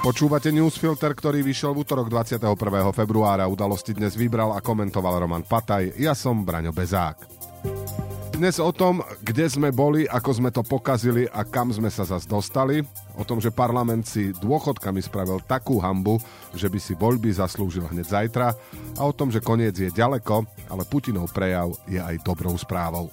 Počúvate newsfilter, ktorý vyšiel v útorok 21. februára. Udalosti dnes vybral a komentoval Roman Pataj. Ja som Braňo Bezák. Dnes o tom, kde sme boli, ako sme to pokazili a kam sme sa zase dostali. O tom, že parlament si dôchodkami spravil takú hambu, že by si voľby zaslúžil hneď zajtra. A o tom, že koniec je ďaleko, ale Putinov prejav je aj dobrou správou.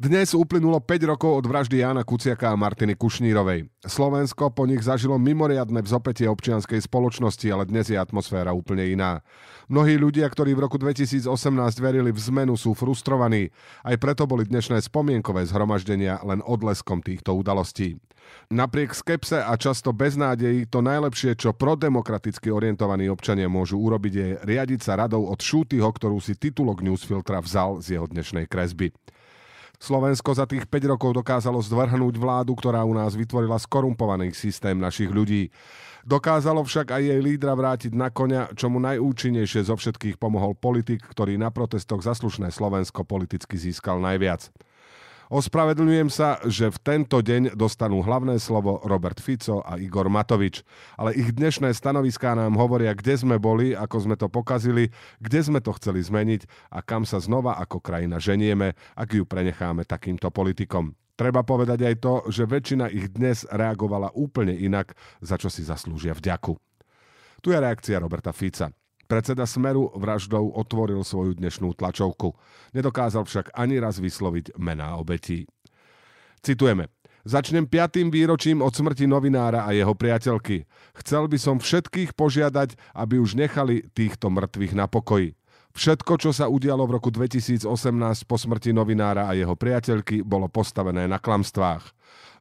Dnes uplynulo 5 rokov od vraždy Jana Kuciaka a Martiny Kušnírovej. Slovensko po nich zažilo mimoriadne vzopetie občianskej spoločnosti, ale dnes je atmosféra úplne iná. Mnohí ľudia, ktorí v roku 2018 verili v zmenu, sú frustrovaní. Aj preto boli dnešné spomienkové zhromaždenia len odleskom týchto udalostí. Napriek skepse a často beznádeji, to najlepšie, čo prodemokraticky orientovaní občania môžu urobiť, je riadiť sa radou od Šútyho, ktorú si titulok Newsfiltra vzal z jeho dnešnej kresby. Slovensko za tých 5 rokov dokázalo zdvrhnúť vládu, ktorá u nás vytvorila skorumpovaný systém našich ľudí. Dokázalo však aj jej lídra vrátiť na konia, čomu najúčinnejšie zo všetkých pomohol politik, ktorý na protestoch zaslušné Slovensko politicky získal najviac. Ospravedlňujem sa, že v tento deň dostanú hlavné slovo Robert Fico a Igor Matovič, ale ich dnešné stanoviská nám hovoria, kde sme boli, ako sme to pokazili, kde sme to chceli zmeniť a kam sa znova ako krajina ženieme, ak ju prenecháme takýmto politikom. Treba povedať aj to, že väčšina ich dnes reagovala úplne inak, za čo si zaslúžia vďaku. Tu je reakcia Roberta Fica. Predseda Smeru vraždou otvoril svoju dnešnú tlačovku. Nedokázal však ani raz vysloviť mená obetí. Citujeme. Začnem piatým výročím od smrti novinára a jeho priateľky. Chcel by som všetkých požiadať, aby už nechali týchto mŕtvych na pokoji. Všetko, čo sa udialo v roku 2018 po smrti novinára a jeho priateľky, bolo postavené na klamstvách.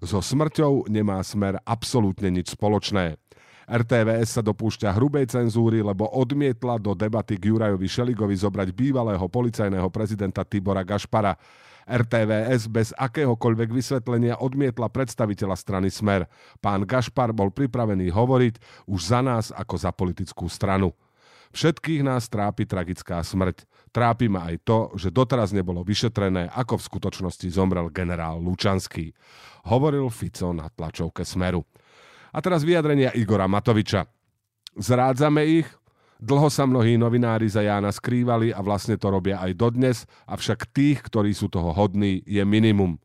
So smrťou nemá smer absolútne nič spoločné. RTVS sa dopúšťa hrubej cenzúry, lebo odmietla do debaty k Jurajovi Šeligovi zobrať bývalého policajného prezidenta Tibora Gašpara. RTVS bez akéhokoľvek vysvetlenia odmietla predstaviteľa strany Smer. Pán Gašpar bol pripravený hovoriť už za nás ako za politickú stranu. Všetkých nás trápi tragická smrť. Trápi ma aj to, že doteraz nebolo vyšetrené, ako v skutočnosti zomrel generál Lučanský. Hovoril Fico na tlačovke Smeru. A teraz vyjadrenia Igora Matoviča. Zrádzame ich, Dlho sa mnohí novinári za Jána skrývali a vlastne to robia aj dodnes, avšak tých, ktorí sú toho hodní, je minimum.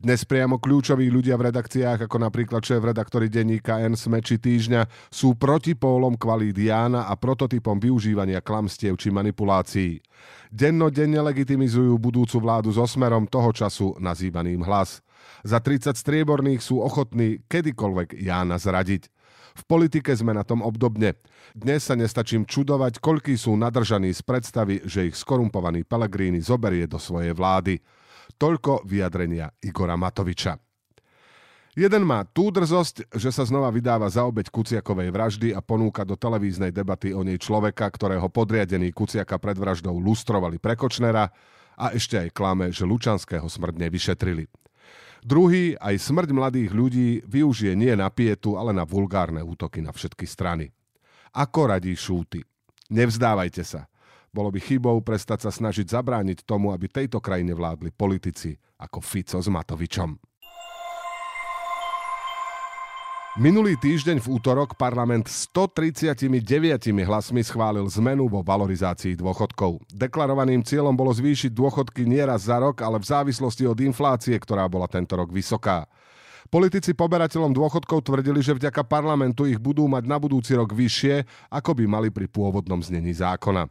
Dnes priamo kľúčoví ľudia v redakciách, ako napríklad šéf-redaktori denníka N Sme či týždňa, sú protipólom kvalít Jána a prototypom využívania klamstiev či manipulácií. Dennodenne legitimizujú budúcu vládu so smerom toho času nazývaným hlas. Za 30 strieborných sú ochotní kedykoľvek Jána zradiť. V politike sme na tom obdobne. Dnes sa nestačím čudovať, koľkí sú nadržaní z predstavy, že ich skorumpovaný Pelegrini zoberie do svojej vlády. Toľko vyjadrenia Igora Matoviča. Jeden má tú drzosť, že sa znova vydáva za obeď Kuciakovej vraždy a ponúka do televíznej debaty o nej človeka, ktorého podriadení Kuciaka pred vraždou lustrovali pre Kočnera a ešte aj klame, že Lučanského smrť nevyšetrili. Druhý, aj smrť mladých ľudí, využije nie na pietu, ale na vulgárne útoky na všetky strany. Ako radí Šúty? Nevzdávajte sa. Bolo by chybou prestať sa snažiť zabrániť tomu, aby tejto krajine vládli politici ako Fico s Matovičom. Minulý týždeň v útorok parlament 139 hlasmi schválil zmenu vo valorizácii dôchodkov. Deklarovaným cieľom bolo zvýšiť dôchodky nieraz za rok, ale v závislosti od inflácie, ktorá bola tento rok vysoká. Politici poberateľom dôchodkov tvrdili, že vďaka parlamentu ich budú mať na budúci rok vyššie, ako by mali pri pôvodnom znení zákona.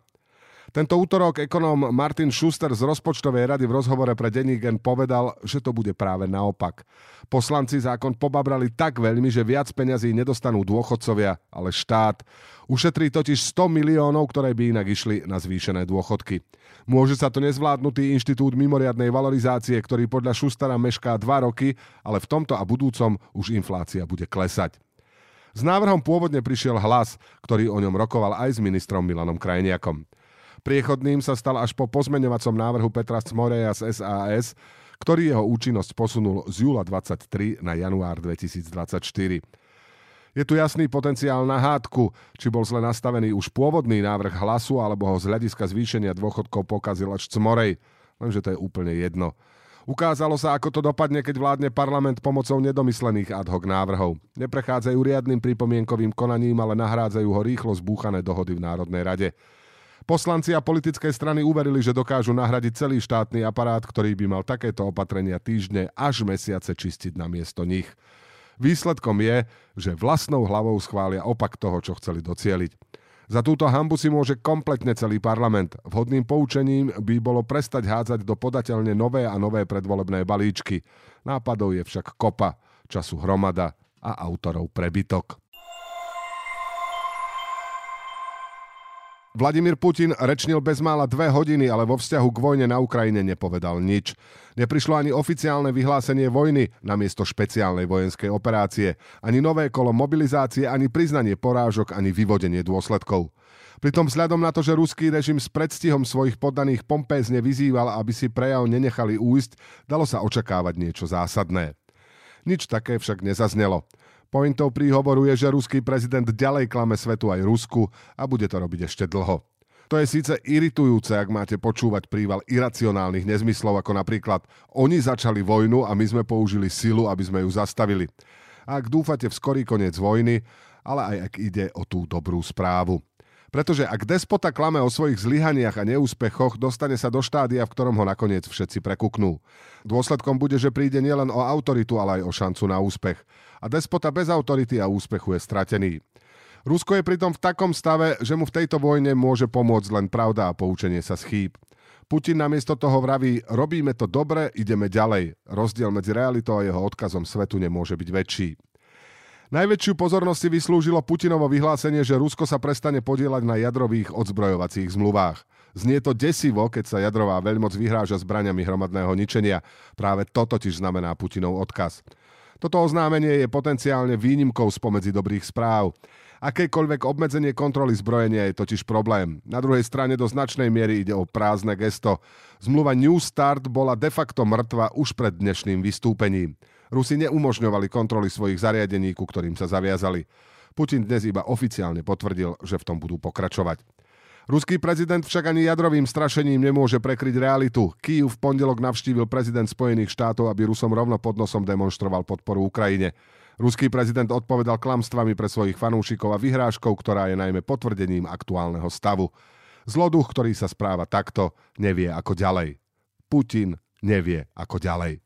Tento útorok ekonóm Martin Schuster z rozpočtovej rady v rozhovore pre Denigen povedal, že to bude práve naopak. Poslanci zákon pobabrali tak veľmi, že viac peňazí nedostanú dôchodcovia, ale štát. Ušetrí totiž 100 miliónov, ktoré by inak išli na zvýšené dôchodky. Môže sa to nezvládnutý inštitút mimoriadnej valorizácie, ktorý podľa Šustara mešká 2 roky, ale v tomto a budúcom už inflácia bude klesať. S návrhom pôvodne prišiel hlas, ktorý o ňom rokoval aj s ministrom Milanom Krajniakom. Priechodným sa stal až po pozmeňovacom návrhu Petra Smoreja z SAS, ktorý jeho účinnosť posunul z júla 23 na január 2024. Je tu jasný potenciál na hádku, či bol zle nastavený už pôvodný návrh hlasu, alebo ho z hľadiska zvýšenia dôchodkov pokazil až Cmorej. Lenže to je úplne jedno. Ukázalo sa, ako to dopadne, keď vládne parlament pomocou nedomyslených ad hoc návrhov. Neprechádzajú riadnym pripomienkovým konaním, ale nahrádzajú ho rýchlo zbúchané dohody v Národnej rade. Poslanci a politické strany uverili, že dokážu nahradiť celý štátny aparát, ktorý by mal takéto opatrenia týždne až mesiace čistiť na miesto nich. Výsledkom je, že vlastnou hlavou schvália opak toho, čo chceli docieliť. Za túto hambu si môže kompletne celý parlament. Vhodným poučením by bolo prestať hádzať do podateľne nové a nové predvolebné balíčky. Nápadov je však kopa, času hromada a autorov prebytok. Vladimír Putin rečnil bezmála dve hodiny, ale vo vzťahu k vojne na Ukrajine nepovedal nič. Neprišlo ani oficiálne vyhlásenie vojny namiesto špeciálnej vojenskej operácie, ani nové kolo mobilizácie, ani priznanie porážok, ani vyvodenie dôsledkov. Pritom vzhľadom na to, že ruský režim s predstihom svojich poddaných pompézne vyzýval, aby si prejav nenechali újsť, dalo sa očakávať niečo zásadné. Nič také však nezaznelo. Pointou príhovoru je, že ruský prezident ďalej klame svetu aj Rusku a bude to robiť ešte dlho. To je síce iritujúce, ak máte počúvať príval iracionálnych nezmyslov, ako napríklad oni začali vojnu a my sme použili silu, aby sme ju zastavili. Ak dúfate v skorý koniec vojny, ale aj ak ide o tú dobrú správu. Pretože ak despota klame o svojich zlyhaniach a neúspechoch, dostane sa do štádia, v ktorom ho nakoniec všetci prekuknú. Dôsledkom bude, že príde nielen o autoritu, ale aj o šancu na úspech. A despota bez autority a úspechu je stratený. Rusko je pritom v takom stave, že mu v tejto vojne môže pomôcť len pravda a poučenie sa z chýb. Putin namiesto toho vraví, robíme to dobre, ideme ďalej. Rozdiel medzi realitou a jeho odkazom svetu nemôže byť väčší. Najväčšiu pozornosť si vyslúžilo Putinovo vyhlásenie, že Rusko sa prestane podielať na jadrových odzbrojovacích zmluvách. Znie to desivo, keď sa jadrová veľmoc vyhráža zbraniami hromadného ničenia. Práve to totiž znamená Putinov odkaz. Toto oznámenie je potenciálne výnimkou spomedzi dobrých správ. Akékoľvek obmedzenie kontroly zbrojenia je totiž problém. Na druhej strane do značnej miery ide o prázdne gesto. Zmluva New Start bola de facto mŕtva už pred dnešným vystúpením. Rusi neumožňovali kontroly svojich zariadení, ku ktorým sa zaviazali. Putin dnes iba oficiálne potvrdil, že v tom budú pokračovať. Ruský prezident však ani jadrovým strašením nemôže prekryť realitu. Kýv v pondelok navštívil prezident Spojených štátov, aby Rusom rovno pod nosom demonstroval podporu Ukrajine. Ruský prezident odpovedal klamstvami pre svojich fanúšikov a vyhrážkou, ktorá je najmä potvrdením aktuálneho stavu. Zloduch, ktorý sa správa takto, nevie ako ďalej. Putin nevie ako ďalej.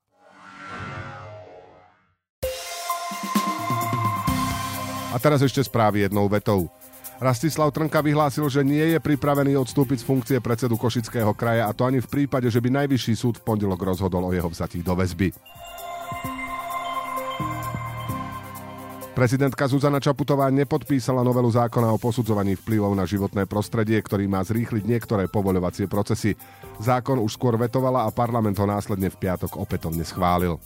A teraz ešte správy jednou vetou. Rastislav Trnka vyhlásil, že nie je pripravený odstúpiť z funkcie predsedu Košického kraja a to ani v prípade, že by najvyšší súd v pondelok rozhodol o jeho vzatí do väzby. Prezidentka Zuzana Čaputová nepodpísala novelu zákona o posudzovaní vplyvov na životné prostredie, ktorý má zrýchliť niektoré povoľovacie procesy. Zákon už skôr vetovala a parlament ho následne v piatok opätovne schválil.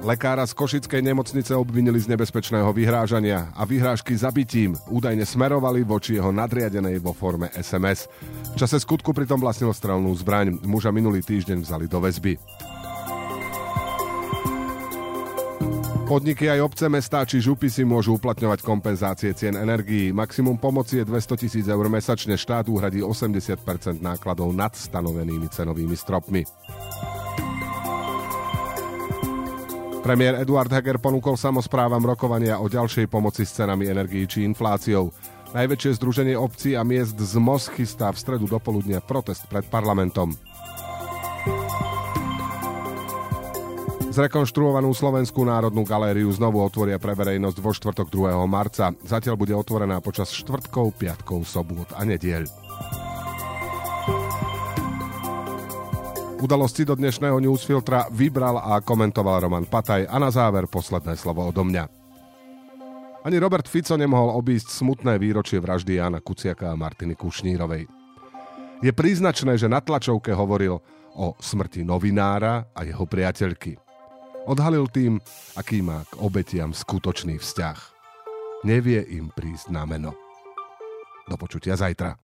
Lekára z Košickej nemocnice obvinili z nebezpečného vyhrážania a vyhrážky zabitím údajne smerovali voči jeho nadriadenej vo forme SMS. V čase skutku pritom vlastnil strelnú zbraň. Muža minulý týždeň vzali do väzby. Podniky aj obce, mestá či župy si môžu uplatňovať kompenzácie cien energií. Maximum pomoci je 200 tisíc eur mesačne. Štát uhradí 80% nákladov nad stanovenými cenovými stropmi. Premiér Eduard Heger ponúkol samozprávam rokovania o ďalšej pomoci s cenami energií či infláciou. Najväčšie združenie obcí a miest z MOS chystá v stredu dopoludne protest pred parlamentom. Zrekonštruovanú Slovenskú národnú galériu znovu otvoria pre verejnosť vo štvrtok 2. marca. Zatiaľ bude otvorená počas štvrtkov, piatkov, sobot a nediel. Udalosti do dnešného newsfiltra vybral a komentoval Roman Pataj a na záver posledné slovo odo mňa. Ani Robert Fico nemohol obísť smutné výročie vraždy Jana Kuciaka a Martiny Kušnírovej. Je príznačné, že na tlačovke hovoril o smrti novinára a jeho priateľky – Odhalil tým, aký má k obetiam skutočný vzťah. Nevie im prísť na meno. Do počutia zajtra.